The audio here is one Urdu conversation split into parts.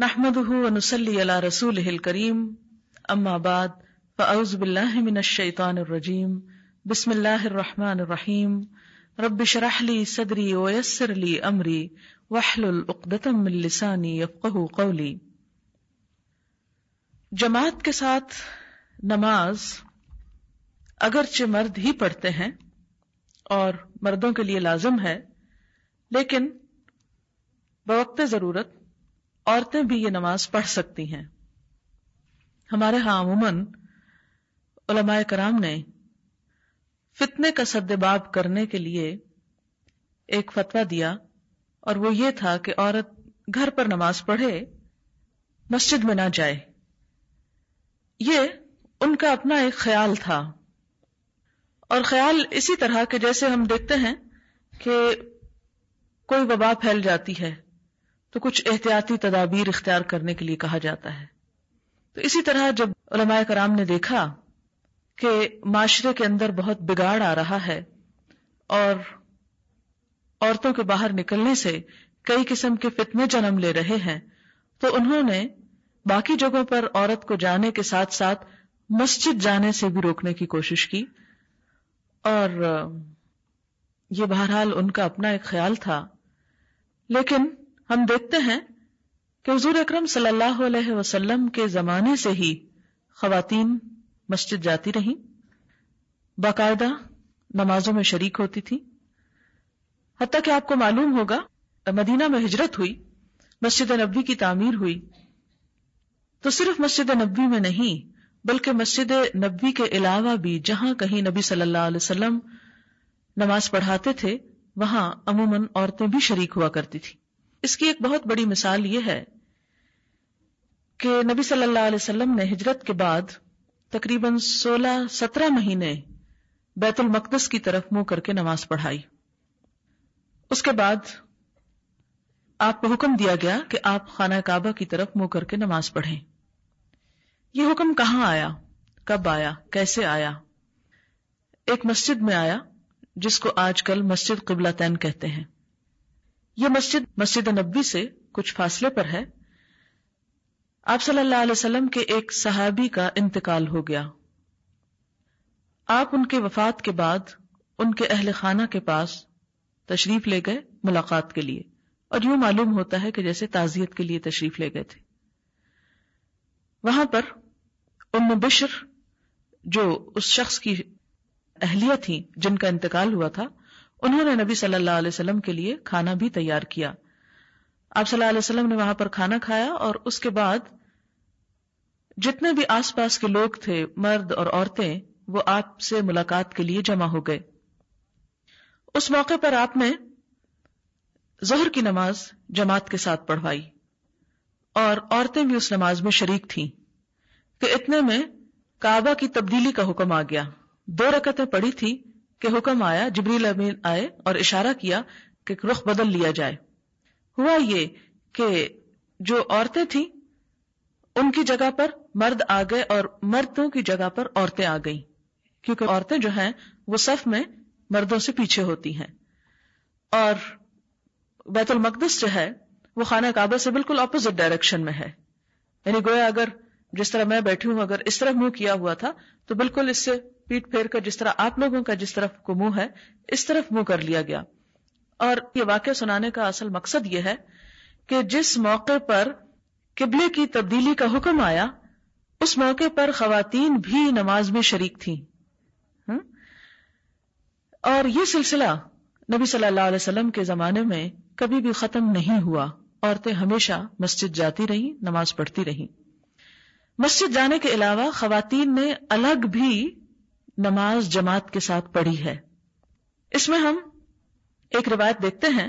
نحمده ونسلي على رسوله الكريم. أما بعد، فأعوذ بالله من الشيطان الرجيم. بسم الله الرحمن الرحيم. رب اشرح لي صدري ويسر لي أمري. واحلل عقدة من لساني يفقه قولي. جماعت کے ساتھ نماز اگرچہ مرد ہی پڑھتے ہیں اور مردوں کے لیے لازم ہے، لیکن بوقت ضرورت عورتیں بھی یہ نماز پڑھ سکتی ہیں۔ ہمارے ہاں عموماً علماء کرام نے فتنے کا سدباب کرنے کے لیے ایک فتویٰ دیا اور وہ یہ تھا کہ عورت گھر پر نماز پڑھے، مسجد میں نہ جائے۔ یہ ان کا اپنا ایک خیال تھا۔ اور خیال اسی طرح کہ جیسے ہم دیکھتے ہیں کہ کوئی وبا پھیل جاتی ہے۔ تو کچھ احتیاطی تدابیر اختیار کرنے کے لیے کہا جاتا ہے۔ تو اسی طرح جب علماء کرام نے دیکھا کہ معاشرے کے اندر بہت بگاڑ آ رہا ہے اور عورتوں کے باہر نکلنے سے کئی قسم کے فتنے جنم لے رہے ہیں، تو انہوں نے باقی جگہوں پر عورت کو جانے کے ساتھ ساتھ مسجد جانے سے بھی روکنے کی کوشش کی۔ اور یہ بہرحال ان کا اپنا ایک خیال تھا۔ لیکن ہم دیکھتے ہیں کہ حضور اکرم صلی اللہ علیہ وسلم کے زمانے سے ہی خواتین مسجد جاتی رہی باقاعدہ نمازوں میں شریک ہوتی تھی حتیٰ کہ آپ کو معلوم ہوگا، مدینہ میں ہجرت ہوئی، مسجد نبی کی تعمیر ہوئی۔ تو صرف مسجد نبی میں نہیں، بلکہ مسجد نبی کے علاوہ بھی جہاں کہیں نبی صلی اللہ علیہ وسلم نماز پڑھاتے تھے، وہاں عموماً عورتیں بھی شریک ہوا کرتی تھی اس کی ایک بہت بڑی مثال یہ ہے کہ نبی صلی اللہ علیہ وسلم نے ہجرت کے بعد تقریباً سولہ سترہ مہینے بیت المقدس کی طرف منہ کر کے نماز پڑھائی۔ اس کے بعد آپ کو حکم دیا گیا کہ آپ خانہ کعبہ کی طرف منہ کر کے نماز پڑھیں۔ یہ حکم کہاں آیا؟ کب آیا؟ کیسے آیا؟ ایک مسجد میں آیا جس کو آج کل مسجد قبلہ تین کہتے ہیں۔ یہ مسجد مسجد نبی سے کچھ فاصلے پر ہے۔ آپ صلی اللہ علیہ وسلم کے ایک صحابی کا انتقال ہو گیا۔ آپ ان کے وفات کے بعد ان کے اہل خانہ کے پاس تشریف لے گئے ملاقات کے لیے۔ اور یوں معلوم ہوتا ہے کہ جیسے تعزیت کے لیے تشریف لے گئے تھے۔ وہاں پر ام بشر جو اس شخص کی اہلیہ تھی جن کا انتقال ہوا تھا انہوں نے نبی صلی اللہ علیہ وسلم کے لیے کھانا بھی تیار کیا۔ آپ صلی اللہ علیہ وسلم نے وہاں پر کھانا کھایا اور اس کے بعد جتنے بھی آس پاس کے لوگ تھے، مرد اور عورتیں، وہ آپ سے ملاقات کے لیے جمع ہو گئے۔ اس موقع پر آپ نے ظہر کی نماز جماعت کے ساتھ پڑھوائی۔ اور عورتیں بھی اس نماز میں شریک تھیں۔ کہ اتنے میں کعبہ کی تبدیلی کا حکم آ گیا۔ دو رکتیں پڑی تھی کہ حکم آیا، جبریل امین آئے اور اشارہ کیا کہ رخ بدل لیا جائے۔ ہوا یہ کہ جو عورتیں تھیں، ان کی جگہ پر مرد آ گئے اور مردوں کی جگہ پر عورتیں آ گئیں۔ کیونکہ عورتیں جو ہیں، وہ صف میں مردوں سے پیچھے ہوتی ہیں۔ اور بیت المقدس جو ہے، وہ خانہ کعبہ سے بالکل اپوزٹ ڈائریکشن میں ہے۔ یعنی گویا اگر جس طرح میں بیٹھی ہوں، اگر اس طرح منہ کیا ہوا تھا، تو بالکل اس سے پیٹ پھیر کر جس طرح آپ لوگوں کا جس طرف کو منہ ہے، اس طرف منہ کر لیا گیا۔ اور یہ واقعہ سنانے کا اصل مقصد یہ ہے کہ جس موقع پر قبلے کی تبدیلی کا حکم آیا، اس موقع پر خواتین بھی نماز میں شریک تھیں۔ اور یہ سلسلہ نبی صلی اللہ علیہ وسلم کے زمانے میں کبھی بھی ختم نہیں ہوا۔ عورتیں ہمیشہ مسجد جاتی رہی نماز پڑھتی رہی مسجد جانے کے علاوہ خواتین نے الگ بھی نماز جماعت کے ساتھ پڑھی ہے۔ اس میں ہم ایک روایت دیکھتے ہیں۔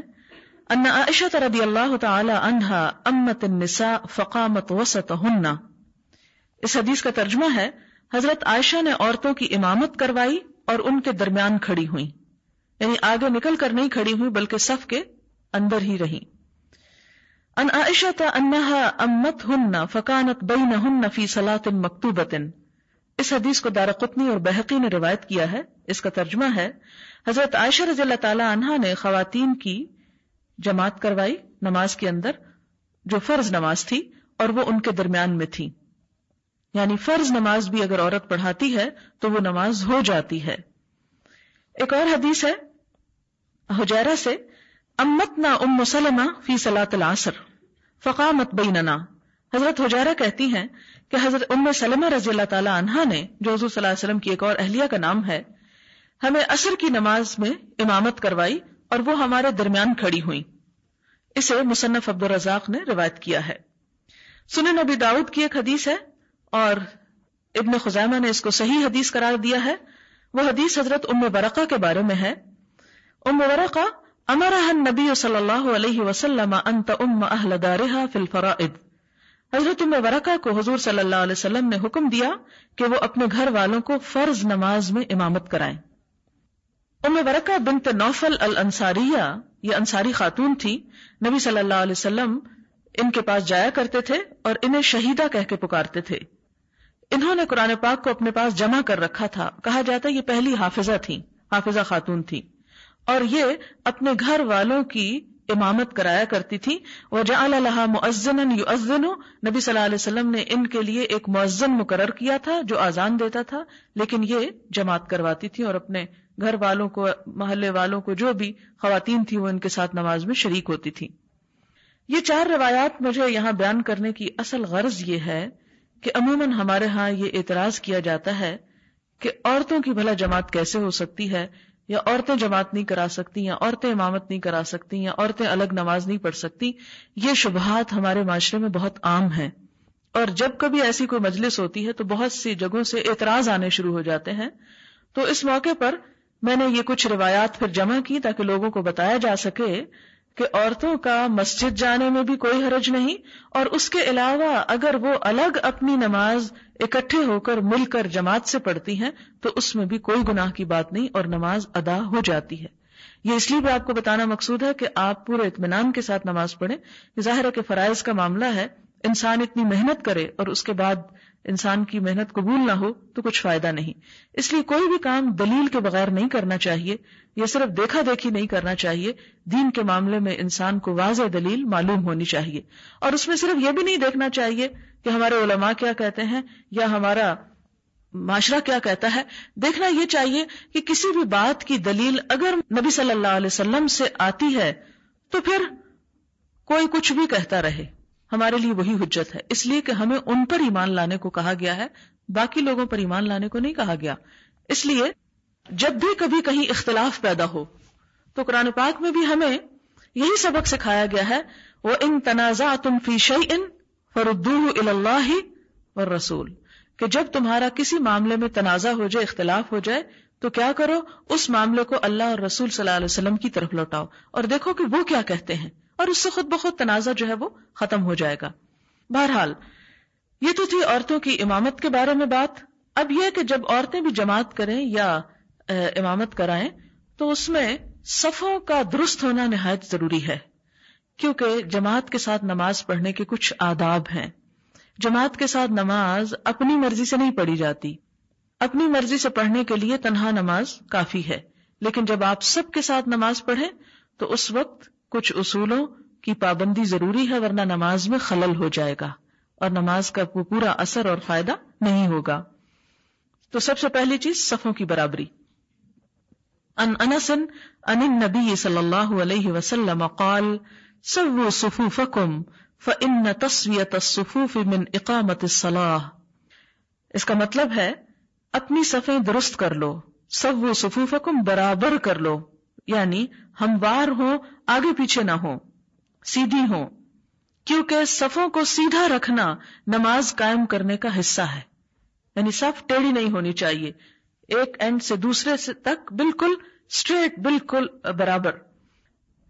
ان عائشہ رضی اللہ تعالی عنہا امت النساء فقامت وسطہن۔ اس حدیث کا ترجمہ ہے، حضرت عائشہ نے عورتوں کی امامت کروائی اور ان کے درمیان کھڑی ہوئی یعنی آگے نکل کر نہیں کھڑی ہوئی بلکہ صف کے اندر ہی رہی ان عائشہ انہا امت ہن فکانت بینہن فی صلاة مکتوبت اس حدیث کو دار قطنی اور بحقی نے روایت کیا ہے. اس کا ترجمہ ہے، حضرت عائشہ رضی اللہ تعالی عنہ نے خواتین کی جماعت کروائی نماز کے اندر، جو فرض نماز تھی اور وہ ان کے درمیان میں تھی. یعنی فرض نماز بھی اگر عورت پڑھاتی ہے تو وہ نماز ہو جاتی ہے۔ ایک اور حدیث ہے، حجیرہ سے امتنا ام مسلمہ فی سلاۃ العصر، فقامت بیننا۔ حضرت حجیرہ کہتی ہیں کہ حضرت ام سلمہ رضی اللہ تعالی عنہا نے جو حضور صلی اللہ علیہ وسلم کی ایک اور اہلیہ کا نام ہے، ہمیں عصر کی نماز میں امامت کروائی اور وہ ہمارے درمیان کھڑی ہوئی اسے مصنف عبد الرزاق نے روایت کیا ہے۔ سنن نبی داؤد کی ایک حدیث ہے اور ابن خزامہ نے اس کو صحیح حدیث قرار دیا ہے۔ وہ حدیث حضرت ام برقہ کے بارے میں ہے۔ ام برقہ امرہ النبی صلی اللہ علیہ وسلم انت ام اہل دارہا فی الفرائد حضرت ام برقہ کو حضور صلی اللہ علیہ وسلم نے حکم دیا کہ وہ اپنے گھر والوں کو فرض نماز میں امامت کرائیں۔ ام برقہ بنت نوفل الانصاریہ، یہ انصاری خاتون تھی، نبی صلی اللہ علیہ وسلم ان کے پاس جایا کرتے تھے اور انہیں شہیدہ کہہ کے پکارتے تھے۔ انہوں نے قرآن پاک کو اپنے پاس جمع کر رکھا تھا۔ کہا جاتا یہ پہلی حافظہ تھی حافظہ خاتون تھی اور یہ اپنے گھر والوں کی امامت کرایا کرتی تھی۔ وہ جا اللہ مزن نبی صلی اللہ علیہ وسلم نے ان کے لیے ایک معزن مقرر کیا تھا جو آزان دیتا تھا، لیکن یہ جماعت کرواتی تھی اور اپنے گھر والوں کو، محلے والوں کو جو بھی خواتین تھی وہ ان کے ساتھ نماز میں شریک ہوتی تھی یہ چار روایات مجھے یہاں بیان کرنے کی اصل غرض یہ ہے کہ عموماً ہمارے ہاں یہ اعتراض کیا جاتا ہے کہ عورتوں کی بھلا جماعت کیسے ہو سکتی ہے یا عورتیں جماعت نہیں کرا سکتی، یا عورتیں امامت نہیں کرا سکتی، یا عورتیں الگ نماز نہیں پڑھ سکتی، یہ شبہات ہمارے معاشرے میں بہت عام ہیں۔ اور جب کبھی ایسی کوئی مجلس ہوتی ہے تو بہت سی جگہوں سے اعتراض آنے شروع ہو جاتے ہیں۔ تو اس موقع پر میں نے یہ کچھ روایات پھر جمع کی تاکہ لوگوں کو بتایا جا سکے کہ عورتوں کا مسجد جانے میں بھی کوئی حرج نہیں، اور اس کے علاوہ اگر وہ الگ اپنی نماز اکٹھے ہو کر مل کر جماعت سے پڑھتی ہیں، تو اس میں بھی کوئی گناہ کی بات نہیں اور نماز ادا ہو جاتی ہے۔ یہ اس لیے بھی آپ کو بتانا مقصود ہے کہ آپ پورے اطمینان کے ساتھ نماز پڑھیں۔ ظاہر ہے کہ فرائض کا معاملہ ہے، انسان اتنی محنت کرے اور اس کے بعد انسان کی محنت قبول نہ ہو تو کچھ فائدہ نہیں۔ اس لیے کوئی بھی کام دلیل کے بغیر نہیں کرنا چاہیے، یا صرف دیکھا دیکھی نہیں کرنا چاہیے۔ دین کے معاملے میں انسان کو واضح دلیل معلوم ہونی چاہیے۔ اور اس میں صرف یہ بھی نہیں دیکھنا چاہیے کہ ہمارے علماء کیا کہتے ہیں یا ہمارا معاشرہ کیا کہتا ہے۔ دیکھنا یہ چاہیے کہ کسی بھی بات کی دلیل اگر نبی صلی اللہ علیہ وسلم سے آتی ہے تو پھر کوئی کچھ بھی کہتا رہے۔ ہمارے لیے وہی حجت ہے۔ اس لیے کہ ہمیں ان پر ایمان لانے کو کہا گیا ہے، باقی لوگوں پر ایمان لانے کو نہیں کہا گیا۔ اس لیے جب بھی کبھی کہیں اختلاف پیدا ہو، تو قرآن پاک میں بھی ہمیں یہی سبق سکھایا گیا ہے وہ ان تنازع تم فی شعی ان فردو اللہ اور رسول کہ جب تمہارا کسی معاملے میں تنازع ہو جائے، اختلاف ہو جائے، تو کیا کرو؟ اس معاملے کو اللہ اور رسول صلی اللہ علیہ وسلم کی طرف لوٹاؤ۔ اور دیکھو کہ وہ کیا کہتے ہیں۔ اور اس سے خود بخود تنازع جو ہے وہ ختم ہو جائے گا۔ بہرحال، یہ تو تھی عورتوں کی امامت کے بارے میں بات۔ اب یہ کہ جب عورتیں بھی جماعت کریں یا امامت کرائیں، تو اس میں صفوں کا درست ہونا نہایت ضروری ہے۔ کیونکہ جماعت کے ساتھ نماز پڑھنے کے کچھ آداب ہیں۔ جماعت کے ساتھ نماز اپنی مرضی سے نہیں پڑھی جاتی۔ اپنی مرضی سے پڑھنے کے لیے تنہا نماز کافی ہے۔ لیکن جب آپ سب کے ساتھ نماز پڑھیں، تو اس وقت کچھ اصولوں کی پابندی ضروری ہے ورنہ نماز میں خلل ہو جائے گا اور نماز کا پورا اثر اور فائدہ نہیں ہوگا۔ تو سب سے پہلی چیز صفوں کی برابری۔ ان انسن ان نبی صلی اللہ علیہ وسلم قال سو صفوفکم فان تصویت الصفوف من اقامت الصلاح اس کا مطلب ہے، اپنی صفیں درست کر لو سو صفوفکم برابر کر لو۔ یعنی ہموار ہو آگے پیچھے نہ ہو سیدھی ہو کیونکہ صفوں کو سیدھا رکھنا نماز قائم کرنے کا حصہ ہے۔ یعنی صف ٹیڑھی نہیں ہونی چاہیے، ایک اینڈ سے دوسرے سے تک بالکل اسٹریٹ بالکل برابر۔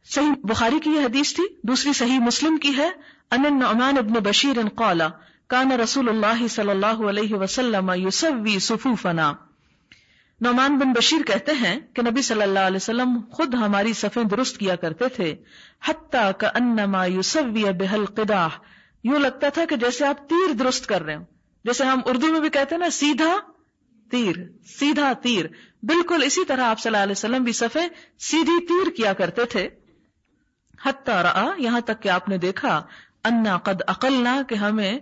صحیح بخاری کی یہ حدیث تھی، دوسری صحیح مسلم کی ہے۔ ان نعمان ابن بشیر قالا، کان رسول اللہ صلی اللہ علیہ وسلم یوسوی صفوفنا۔ نعمان بن بشیر کہتے ہیں کہ نبی صلی اللہ علیہ وسلم خود ہماری صفیں درست کیا کرتے تھے، حتیٰ کا انما یوسوی بحل قدا یوں لگتا تھا کہ جیسے آپ تیر درست کر رہے ہو جیسے ہم اردو میں بھی کہتے ہیں نا، سیدھا تیر سیدھا تیر۔ بالکل اسی طرح آپ صلی اللہ علیہ وسلم بھی صفے سیدھی تیر کیا کرتے تھے۔ حتیٰ رہا یہاں تک کہ آپ نے دیکھا، انا قد اقلنا، کہ ہمیں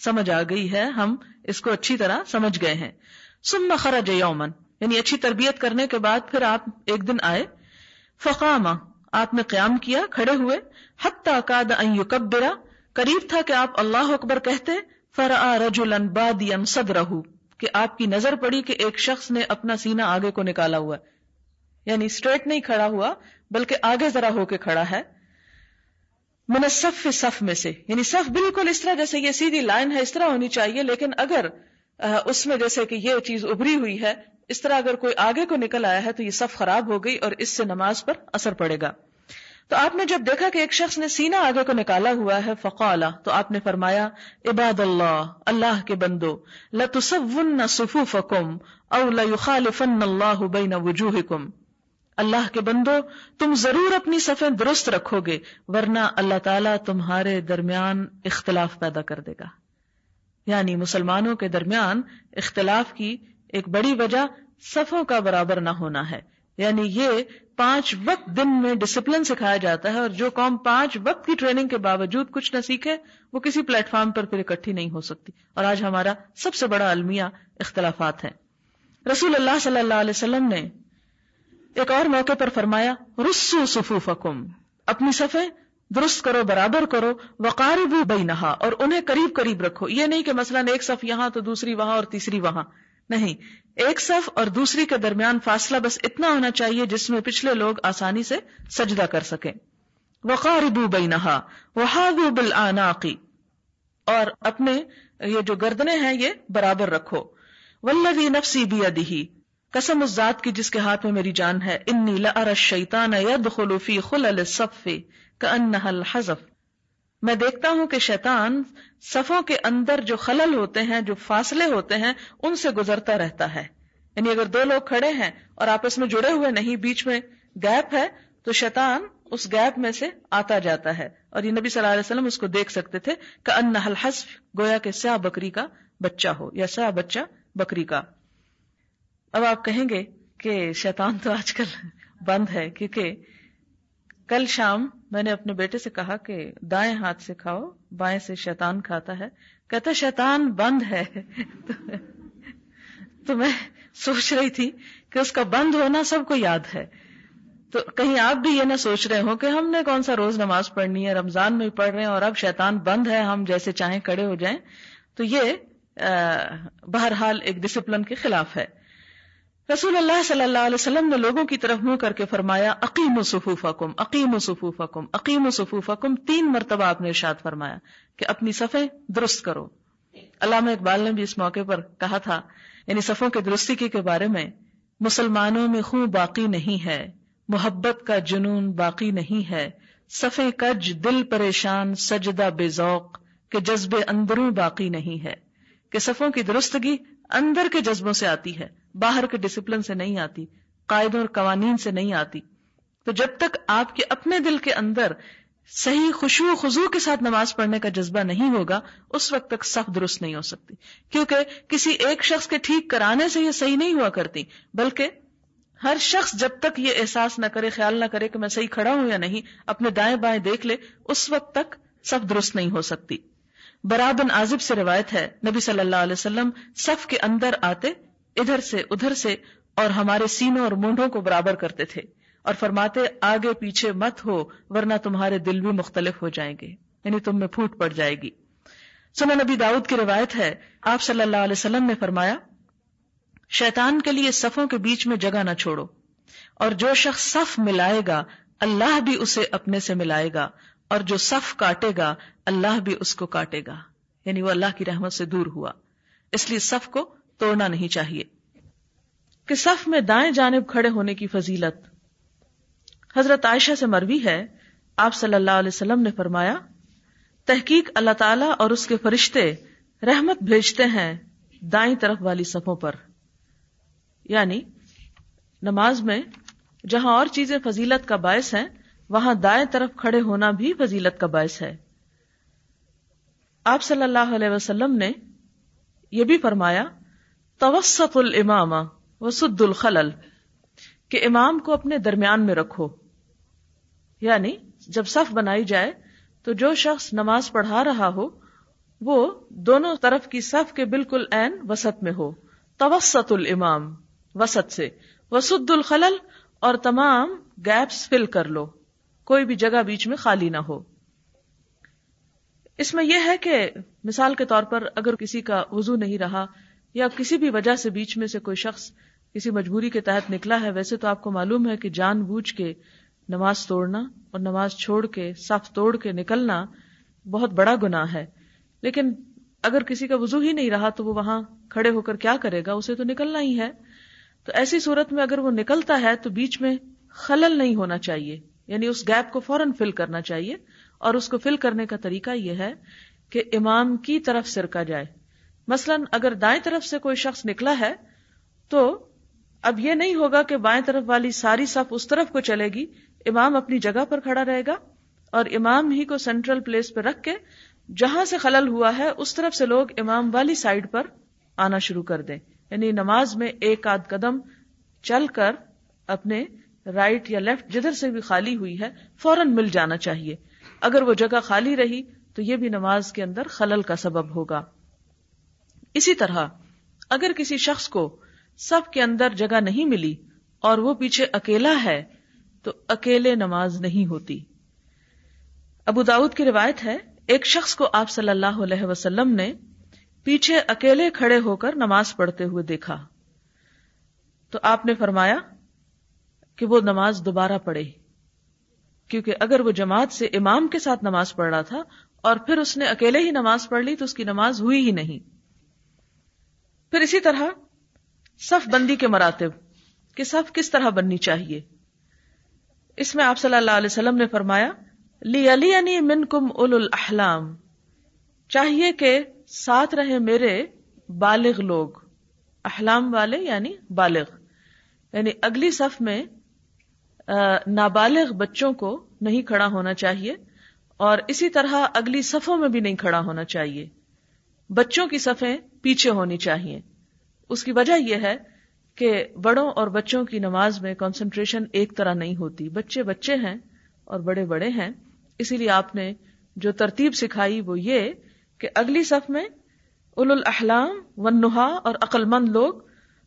سمجھ آ گئی ہے، ہم اس کو اچھی طرح سمجھ گئے ہیں۔ سم خرج یومن یعنی اچھی تربیت کرنے کے بعد پھر آپ ایک دن آئے، فقام، آپ نے قیام کیا، کھڑے ہوئے، حتی قاد ان یکبرا، قریب تھا کہ آپ اللہ اکبر کہتے، فرآ رجلا بادیا صدرہ کہ آپ کی نظر پڑی کہ ایک شخص نے اپنا سینہ آگے کو نکالا ہوا ہے۔ یعنی اسٹریٹ نہیں کھڑا ہوا، بلکہ آگے ذرا ہو کے کھڑا ہے۔ من صف صف میں سے۔ یعنی صف بالکل اس طرح، جیسے یہ سیدھی لائن ہے، اس طرح ہونی چاہیے، لیکن اگر اس میں جیسے کہ یہ چیز ابری ہوئی ہے اس طرح اگر کوئی آگے کو نکل آیا ہے تو یہ صف خراب ہو گئی اور اس سے نماز پر اثر پڑے گا۔ تو آپ نے جب دیکھا کہ ایک شخص نے سینہ آگے کو نکالا ہوا ہے، فقالا، تو آپ نے فرمایا، عباد اللہ اللہ کے بندو لتصون صفوفکم او لیخالفن اللہ بین وجوہکم۔ اللہ کے بندو، تم ضرور اپنی صفیں درست رکھو گے، ورنہ اللہ تعالیٰ تمہارے درمیان اختلاف پیدا کر دے گا۔ یعنی مسلمانوں کے درمیان اختلاف کی ایک بڑی وجہ صفوں کا برابر نہ ہونا ہے۔ یعنی یہ پانچ وقت دن میں ڈسپلن سکھایا جاتا ہے اور جو قوم پانچ وقت کی ٹریننگ کے باوجود کچھ نہ سیکھے، وہ کسی پلیٹ فارم پر پھر اکٹھی نہیں ہو سکتی۔ اور آج ہمارا سب سے بڑا المیہ اختلافات ہیں۔ رسول اللہ صلی اللہ علیہ وسلم نے ایک اور موقع پر فرمایا رسو صفوفکم۔ اپنی صفیں درست کرو، برابر کرو۔ وقارب بینہا اور انہیں قریب قریب رکھو۔ یہ نہیں کہ مثلا ایک صف یہاں تو دوسری وہاں اور تیسری وہاں۔ نہیں، ایک صف اور دوسری کے درمیان فاصلہ بس اتنا ہونا چاہیے جس میں پچھلے لوگ آسانی سے سجدہ کر سکیں۔ وقاربو بینہا وحاذو بالآناقی اور اپنے یہ جو گردنے ہیں، یہ برابر رکھو۔ والذی نفسی بیدہی قسم اس ذات کی جس کے ہاتھ میں میری جان ہے۔ انی لأر الشیطان یدخل فی خلل الصف کأنہا الحزف۔ میں دیکھتا ہوں کہ شیطان صفوں کے اندر جو خلل ہوتے ہیں، جو فاصلے ہوتے ہیں، ان سے گزرتا رہتا ہے۔ یعنی اگر دو لوگ کھڑے ہیں اور آپس میں جڑے ہوئے نہیں، بیچ میں گیپ ہے، تو شیطان اس گیپ میں سے آتا جاتا ہے۔ اور یہ نبی صلی اللہ علیہ وسلم اس کو دیکھ سکتے تھے کہ ان الحسف گویا کہ سیاہ بکری کا بچہ ہو، یا سیاہ بچہ بکری کا۔ اب آپ کہیں گے کہ شیطان تو آج کل بند ہے، کیونکہ کل شام میں نے اپنے بیٹے سے کہا کہ دائیں ہاتھ سے کھاؤ، بائیں سے شیطان کھاتا ہے۔ کہتا شیطان بند ہے۔ تو میں سوچ رہی تھی کہ اس کا بند ہونا سب کو یاد ہے۔ تو کہیں آپ بھی یہ نہ سوچ رہے ہو کہ ہم نے کون سا روز نماز پڑھنی ہے، رمضان میں پڑھ رہے ہیں اور اب شیطان بند ہے، ہم جیسے چاہیں کھڑے ہو جائیں۔ تو یہ بہرحال ایک ڈسپلن کے خلاف ہے۔ رسول اللہ صلی اللہ علیہ وسلم نے لوگوں کی طرف منہ کر کے فرمایا عقیم و صفوف حکم عقیم و صفوف حکم عقیم و صفوف حکم تین مرتبہ آپ نے ارشاد فرمایا کہ اپنی صفیں درست کرو۔ علامہ اقبال نے بھی اس موقع پر کہا تھا یعنی صفوں کے درستی کے بارے میں، مسلمانوں میں خون باقی نہیں ہے، محبت کا جنون باقی نہیں ہے، صفیں کج، دل پریشان، سجدہ بے ذوق کے جذبے اندروں باقی نہیں ہے، کہ صفوں کی درستگی اندر کے جذبوں سے آتی ہے۔ باہر کے ڈسپلن سے نہیں آتی، قاعدوں اور قوانین سے نہیں آتی۔ تو جب تک آپ کے اپنے دل کے اندر صحیح خوشو و خزو کے ساتھ نماز پڑھنے کا جذبہ نہیں ہوگا، اس وقت تک صف درست نہیں ہو سکتی۔ کیونکہ کسی ایک شخص کے ٹھیک کرانے سے یہ صحیح نہیں ہوا کرتی، بلکہ ہر شخص جب تک یہ احساس نہ کرے، خیال نہ کرے کہ میں صحیح کھڑا ہوں یا نہیں، اپنے دائیں بائیں دیکھ لے، اس وقت تک صف درست نہیں ہو سکتی۔ برابن آزب سے روایت ہے، نبی صلی اللہ علیہ وسلم صف کے اندر آتے ادھر سے ادھر سے اور ہمارے سینوں اور مونڈوں کو برابر کرتے تھے اور فرماتے، آگے پیچھے مت ہو، ورنہ تمہارے دل بھی مختلف ہو جائیں گے یعنی تم میں پھوٹ پڑ جائے گی۔ سنن نبی داؤد کی روایت ہے، آپ صلی اللہ علیہ وسلم نے فرمایا، شیطان کے لیے صفوں کے بیچ میں جگہ نہ چھوڑو، اور جو شخص صف ملائے گا، اللہ بھی اسے اپنے سے ملائے گا، اور جو صف کاٹے گا، اللہ بھی اس کو کاٹے گا یعنی وہ اللہ کی رحمت سے دور ہوا۔ اس لیے صف کو توڑنا نہیں چاہیے۔ کہ صف میں دائیں جانب کھڑے ہونے کی فضیلت۔ حضرت عائشہ سے مروی ہے۔ آپ صلی اللہ علیہ وسلم نے فرمایا، تحقیق اللہ تعالی اور اس کے فرشتے رحمت بھیجتے ہیں دائیں طرف والی صفوں پر۔ یعنی نماز میں جہاں اور چیزیں فضیلت کا باعث ہیں، وہاں دائیں طرف کھڑے ہونا بھی فضیلت کا باعث ہے۔ آپ صلی اللہ علیہ وسلم نے یہ بھی فرمایا توسط الامام وسد الخلل، کہ امام کو اپنے درمیان میں رکھو۔ یعنی جب صف بنائی جائے تو جو شخص نماز پڑھا رہا ہو، وہ دونوں طرف کی صف کے بالکل عین وسط میں ہو۔ توسط الامام وسط سے۔ وسد الخلل، اور تمام گیپس فل کر لو۔ کوئی بھی جگہ بیچ میں خالی نہ ہو۔ اس میں یہ ہے کہ مثال کے طور پر اگر کسی کا وضو نہیں رہا یا کسی بھی وجہ سے بیچ میں سے کوئی شخص کسی مجبوری کے تحت نکلا ہے، ویسے تو آپ کو معلوم ہے کہ جان بوجھ کے نماز توڑنا اور نماز چھوڑ کے، صف توڑ کے نکلنا بہت بڑا گناہ ہے۔ لیکن اگر کسی کا وضو ہی نہیں رہا تو وہ وہاں کھڑے ہو کر کیا کرے گا؟ اسے تو نکلنا ہی ہے۔ تو ایسی صورت میں اگر وہ نکلتا ہے تو بیچ میں خلل نہیں ہونا چاہیے۔ یعنی اس گیپ کو فوراً فل کرنا چاہیے۔ اور اس کو فل کرنے کا طریقہ یہ ہے کہ امام کی طرف سرکا جائے۔ مثلا اگر دائیں طرف سے کوئی شخص نکلا ہے تو اب یہ نہیں ہوگا کہ بائیں طرف والی ساری صف اس طرف کو چلے گی، امام اپنی جگہ پر کھڑا رہے گا اور امام ہی کو سینٹرل پلیس پہ رکھ کے جہاں سے خلل ہوا ہے اس طرف سے لوگ امام والی سائڈ پر آنا شروع کر دیں۔ یعنی نماز میں ایک آدھ قدم چل کر اپنے رائٹ یا لیفٹ جدھر سے بھی خالی ہوئی ہے، فوراً مل جانا چاہیے۔ اگر وہ جگہ خالی رہی تو یہ بھی نماز کے اندر خلل کا سبب ہوگا۔ اسی طرح، اگر کسی شخص کو سب کے اندر جگہ نہیں ملی اور وہ پیچھے اکیلا ہے، تو اکیلے نماز نہیں ہوتی۔ ابو داود کی روایت ہے، ایک شخص کو آپ صلی اللہ علیہ وسلم نے پیچھے اکیلے کھڑے ہو کر نماز پڑھتے ہوئے دیکھا۔ تو آپ نے فرمایا کہ وہ نماز دوبارہ پڑھے، کیونکہ اگر وہ جماعت سے امام کے ساتھ نماز پڑھ رہا تھا اور پھر اس نے اکیلے ہی نماز پڑھ لی، تو اس کی نماز ہوئی ہی نہیں۔ پھر اسی طرح صف بندی کے مراتب کہ صف کس طرح بننی چاہیے۔ اس میں آپ صلی اللہ علیہ وسلم نے فرمایا لی علی من کم اول الحلام چاہیے کہ ساتھ رہے میرے بالغ لوگ، احلام والے یعنی بالغ۔ یعنی اگلی صف میں نابالغ بچوں کو نہیں کھڑا ہونا چاہیے اور اسی طرح اگلی صفوں میں بھی نہیں کھڑا ہونا چاہیے۔ بچوں کی صفیں پیچھے ہونی چاہیے۔ اس کی وجہ یہ ہے کہ بڑوں اور بچوں کی نماز میں کانسنٹریشن ایک طرح نہیں ہوتی۔ بچے بچے ہیں اور بڑے بڑے ہیں۔ اسی لیے آپ نے جو ترتیب سکھائی وہ یہ کہ اگلی صف میں اول الحلام ونہا اور عقل مند لوگ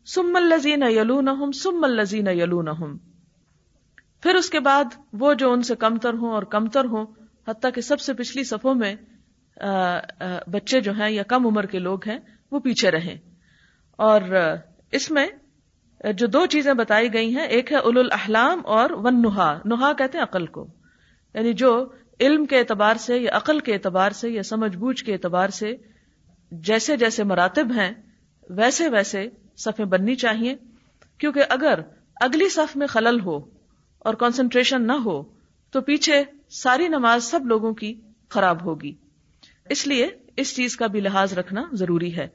سم الزین یلون سم الزین یلون پھر اس کے بعد وہ جو ان سے کمتر ہوں اور کمتر ہوں، حتیٰ کہ سب سے پچھلی صفوں میں بچے جو ہیں یا کم عمر کے لوگ ہیں، وہ پیچھے رہیں۔ اور اس میں جو دو چیزیں بتائی گئی ہیں، ایک ہے اول الحلام اور ون نہا نہا کہتے ہیں عقل کو۔ یعنی جو علم کے اعتبار سے یا عقل کے اعتبار سے یا سمجھ بوجھ کے اعتبار سے جیسے جیسے مراتب ہیں، ویسے ویسے صفیں بننی چاہیے۔ کیونکہ اگر اگلی صف میں خلل ہو اور کانسنٹریشن نہ ہو، تو پیچھے ساری نماز سب لوگوں کی خراب ہوگی۔ اس لیے اس چیز کا بھی لحاظ رکھنا ضروری ہے۔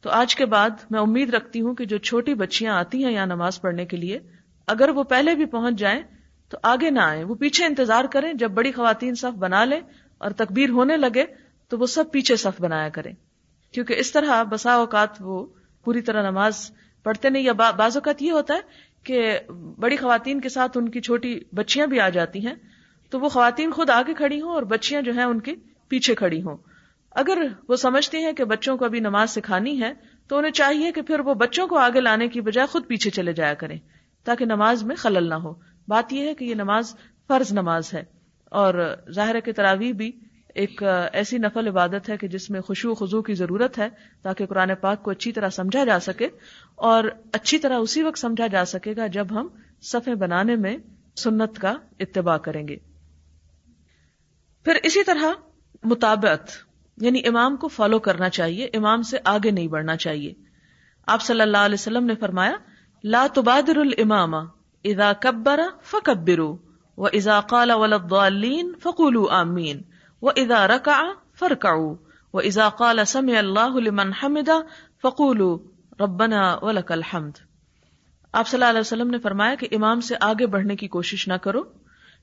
تو آج کے بعد میں امید رکھتی ہوں کہ جو چھوٹی بچیاں آتی ہیں یہاں نماز پڑھنے کے لیے، اگر وہ پہلے بھی پہنچ جائیں، تو آگے نہ آئیں۔ وہ پیچھے انتظار کریں، جب بڑی خواتین صف بنا لیں اور تکبیر ہونے لگے، تو وہ سب پیچھے صف بنایا کریں۔ کیونکہ اس طرح بسا اوقات وہ پوری طرح نماز پڑھتے نہیں، یا بعض اوقات یہ ہوتا ہے کہ بڑی خواتین کے ساتھ ان کی چھوٹی بچیاں بھی آ جاتی ہیں، تو وہ خواتین خود آگے کھڑی ہوں اور بچیاں جو ہیں ان کے پیچھے کھڑی ہوں۔ اگر وہ سمجھتی ہیں کہ بچوں کو ابھی نماز سکھانی ہے، تو انہیں چاہیے کہ پھر وہ بچوں کو آگے لانے کی بجائے خود پیچھے چلے جایا کریں، تاکہ نماز میں خلل نہ ہو۔ بات یہ ہے کہ یہ نماز فرض نماز ہے۔ اور ظاہر کے تراویح بھی ایک ایسی نفل عبادت ہے کہ جس میں خوشو خزو کی ضرورت ہے، تاکہ قرآن پاک کو اچھی طرح سمجھا جا سکے۔ اور اچھی طرح اسی وقت سمجھا جا سکے گا جب ہم صفے بنانے میں سنت کا اتباع کریں گے۔ پھر اسی طرح مطابقت یعنی امام کو فالو کرنا چاہیے، امام سے آگے نہیں بڑھنا چاہیے۔ آپ صلی اللہ علیہ وسلم نے فرمایا، لا تبادر الامام، اذا کبر فکبرو و اذا قال ولدالین فقولو آمین وہ ادا رکا فرکا وہ ازا قال سم اللہ لمن حمد فقول ربنا ولک الحمد۔ آپ صلی اللہ علیہ وسلم نے فرمایا کہ امام سے آگے بڑھنے کی کوشش نہ کرو،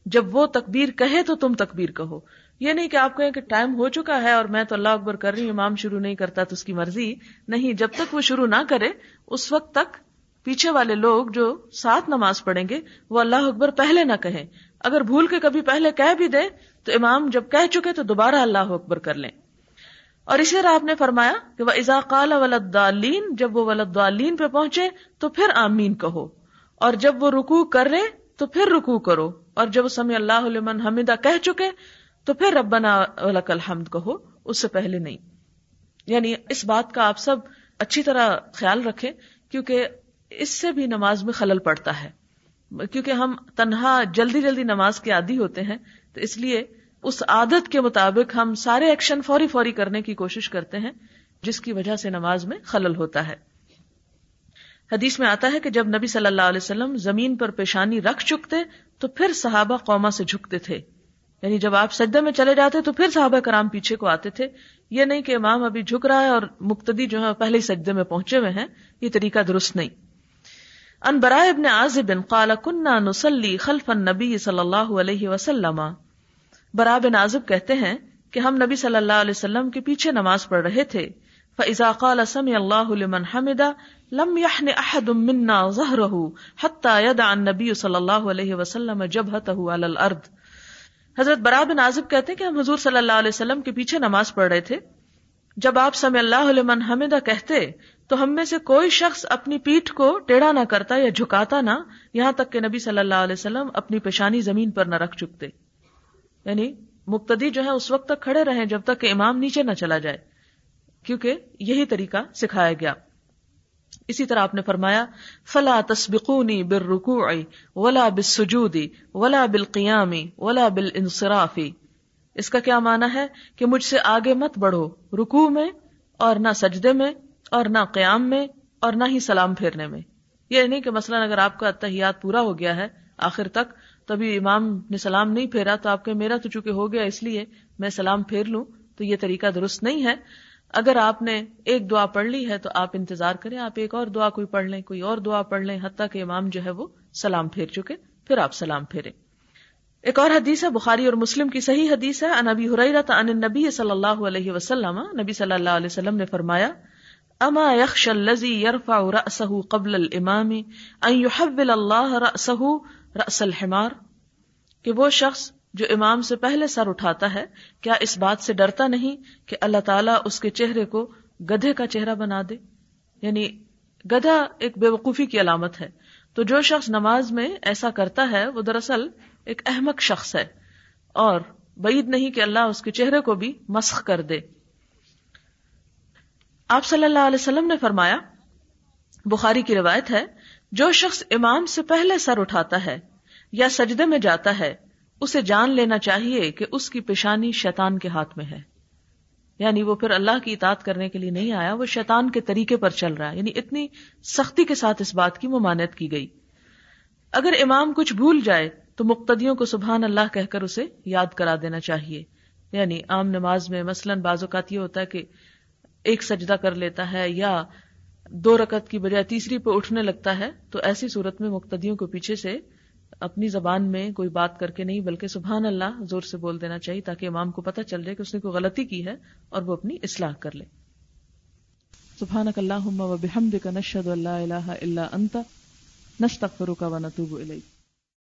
جب وہ تکبیر کہے تو تم تکبیر کہو۔ یہ نہیں کہ آپ کہیں کہ ٹائم ہو چکا ہے اور میں تو اللہ اکبر کر رہی ہوں، امام شروع نہیں کرتا تو اس کی مرضی نہیں۔ جب تک وہ شروع نہ کرے، اس وقت تک پیچھے والے لوگ جو ساتھ نماز پڑھیں گے، وہ اللہ اکبر پہلے نہ کہیں۔ اگر بھول کے کبھی پہلے کہہ بھی دے تو امام جب کہہ چکے تو دوبارہ اللہ اکبر کر لیں۔ اور اسی طرح آپ نے فرمایا کہ وہ ازاقال ولدالین جب وہ ولدالین پہ پہنچے تو پھر آمین کہو۔ اور جب وہ رکو کر رہے تو پھر رکو کرو۔ اور جب سمی اللہ علمن حمیدہ کہہ چکے تو پھر ربنا ولک الحمد کہو، اس سے پہلے نہیں۔ یعنی اس بات کا آپ سب اچھی طرح خیال رکھیں، کیونکہ اس سے بھی نماز میں خلل پڑتا ہے۔ کیونکہ ہم تنہا جلدی جلدی نماز کے عادی ہوتے ہیں، تو اس لیے اس عادت کے مطابق ہم سارے ایکشن فوری فوری کرنے کی کوشش کرتے ہیں، جس کی وجہ سے نماز میں خلل ہوتا ہے۔ حدیث میں آتا ہے کہ جب نبی صلی اللہ علیہ وسلم زمین پر پیشانی رکھ چکتے، تو پھر صحابہ قوما سے جھکتے تھے۔ یعنی جب آپ سجدے میں چلے جاتے تو پھر صحابہ کرام پیچھے کو آتے تھے۔ یہ نہیں کہ امام ابھی جھک رہا ہے اور مقتدی جو ہے پہلے ہی سجدے میں پہنچے ہوئے ہیں۔ یہ طریقہ درست نہیں۔ ان برائے ابن عازب قال كنا نصلي خلف النبي صلی اللہ علیہ وسلم برا بن عازب کہتے ہیں کہ ہم نبی صلی اللہ علیہ وسلم کے پیچھے نماز پڑھ رہے تھے۔ فاذا قال سمع الله لمن حمد، لم يحن احد منا ظهره حتى يدع النبي صلی اللہ علیہ وسلم جبهته على الارض حضرت برا بن عازب کہتے ہیں کہ ہم حضور صلی اللہ علیہ وسلم کے پیچھے نماز پڑھ رہے تھے۔ جب آپ سمع اللہ لمن حمدہ کہتے، تو ہم میں سے کوئی شخص اپنی پیٹھ کو ٹیڑھا نہ کرتا یا جھکاتا نہ، یہاں تک کہ نبی صلی اللہ علیہ وسلم اپنی پیشانی زمین پر نہ رکھ چکتے۔ یعنی مقتدی جو ہے اس وقت تک کھڑے رہے جب تک کہ امام نیچے نہ چلا جائے، کیونکہ یہی طریقہ سکھایا گیا۔ اسی طرح آپ نے فرمایا، فلا تسبقونی بالرکوع ولا بالسجود ولا بالقیام ولا بالانصراف. اس کا کیا معنی ہے؟ کہ مجھ سے آگے مت بڑھو، رکوع میں اور نہ سجدے میں اور نہ قیام میں اور نہ ہی سلام پھیرنے میں. یہ نہیں کہ مثلاً اگر آپ کا اتحیات پورا ہو گیا ہے آخر تک، تبھی امام نے سلام نہیں پھیرا، تو آپ کے میرا تو چونکہ ہو گیا، اس لیے میں سلام پھیر لوں، تو یہ طریقہ درست نہیں ہے۔ اگر آپ نے ایک دعا پڑھ لی ہے تو آپ انتظار کریں آپ ایک اور دعا کوئی پڑھ لیں، کوئی اور دعا پڑھ لیں، حتیٰ کہ امام جو ہے وہ سلام پھیر چکے، پھر آپ سلام پھیریں۔ ایک اور حدیث ہے، بخاری اور مسلم کی صحیح حدیث ہے نبی حریرت ان نبی صلی اللہ علیہ وسلم، نبی صلی اللہ علیہ وسلم نے فرمایا، اما یخش الذي يرفع رأسه قبل الامام ان يحول الله رأسه رأس الحمار؟ کہ وہ شخص جو امام سے پہلے سر اٹھاتا ہے، کیا اس بات سے ڈرتا نہیں کہ اللہ تعالیٰ اس کے چہرے کو گدھے کا چہرہ بنا دے؟ یعنی گدھا ایک بے وقوفی کی علامت ہے۔ تو جو شخص نماز میں ایسا کرتا ہے، وہ دراصل ایک احمق شخص ہے۔ اور بعید نہیں کہ اللہ اس کے چہرے کو بھی مسخ کر دے۔ آپ صلی اللہ علیہ وسلم نے فرمایا، بخاری کی روایت ہے، جو شخص امام سے پہلے سر اٹھاتا ہے یا سجدے میں جاتا ہے اسے جان لینا چاہیے کہ اس کی پیشانی شیطان کے ہاتھ میں ہے۔ یعنی وہ پھر اللہ کی اطاعت کرنے کے لیے نہیں آیا، وہ شیطان کے طریقے پر چل رہا ہے۔ یعنی اتنی سختی کے ساتھ اس بات کی ممانت کی گئی۔ اگر امام کچھ بھول جائے تو مقتدیوں کو سبحان اللہ کہہ کر اسے یاد کرا دینا چاہیے۔ یعنی عام نماز میں مثلاً بعض اوقات یہ ہوتا ہے کہ ایک سجدہ کر لیتا ہے یا دو رکت کی بجائے تیسری پہ اٹھنے لگتا ہے، تو ایسی صورت میں مقتدیوں کو پیچھے سے اپنی زبان میں کوئی بات کر کے نہیں، بلکہ سبحان اللہ زور سے بول دینا چاہیے تاکہ امام کو پتہ چل جائے کہ اس نے کوئی غلطی کی ہے اور وہ اپنی اصلاح کر لے۔ سبحان اللہ نتوب الیک۔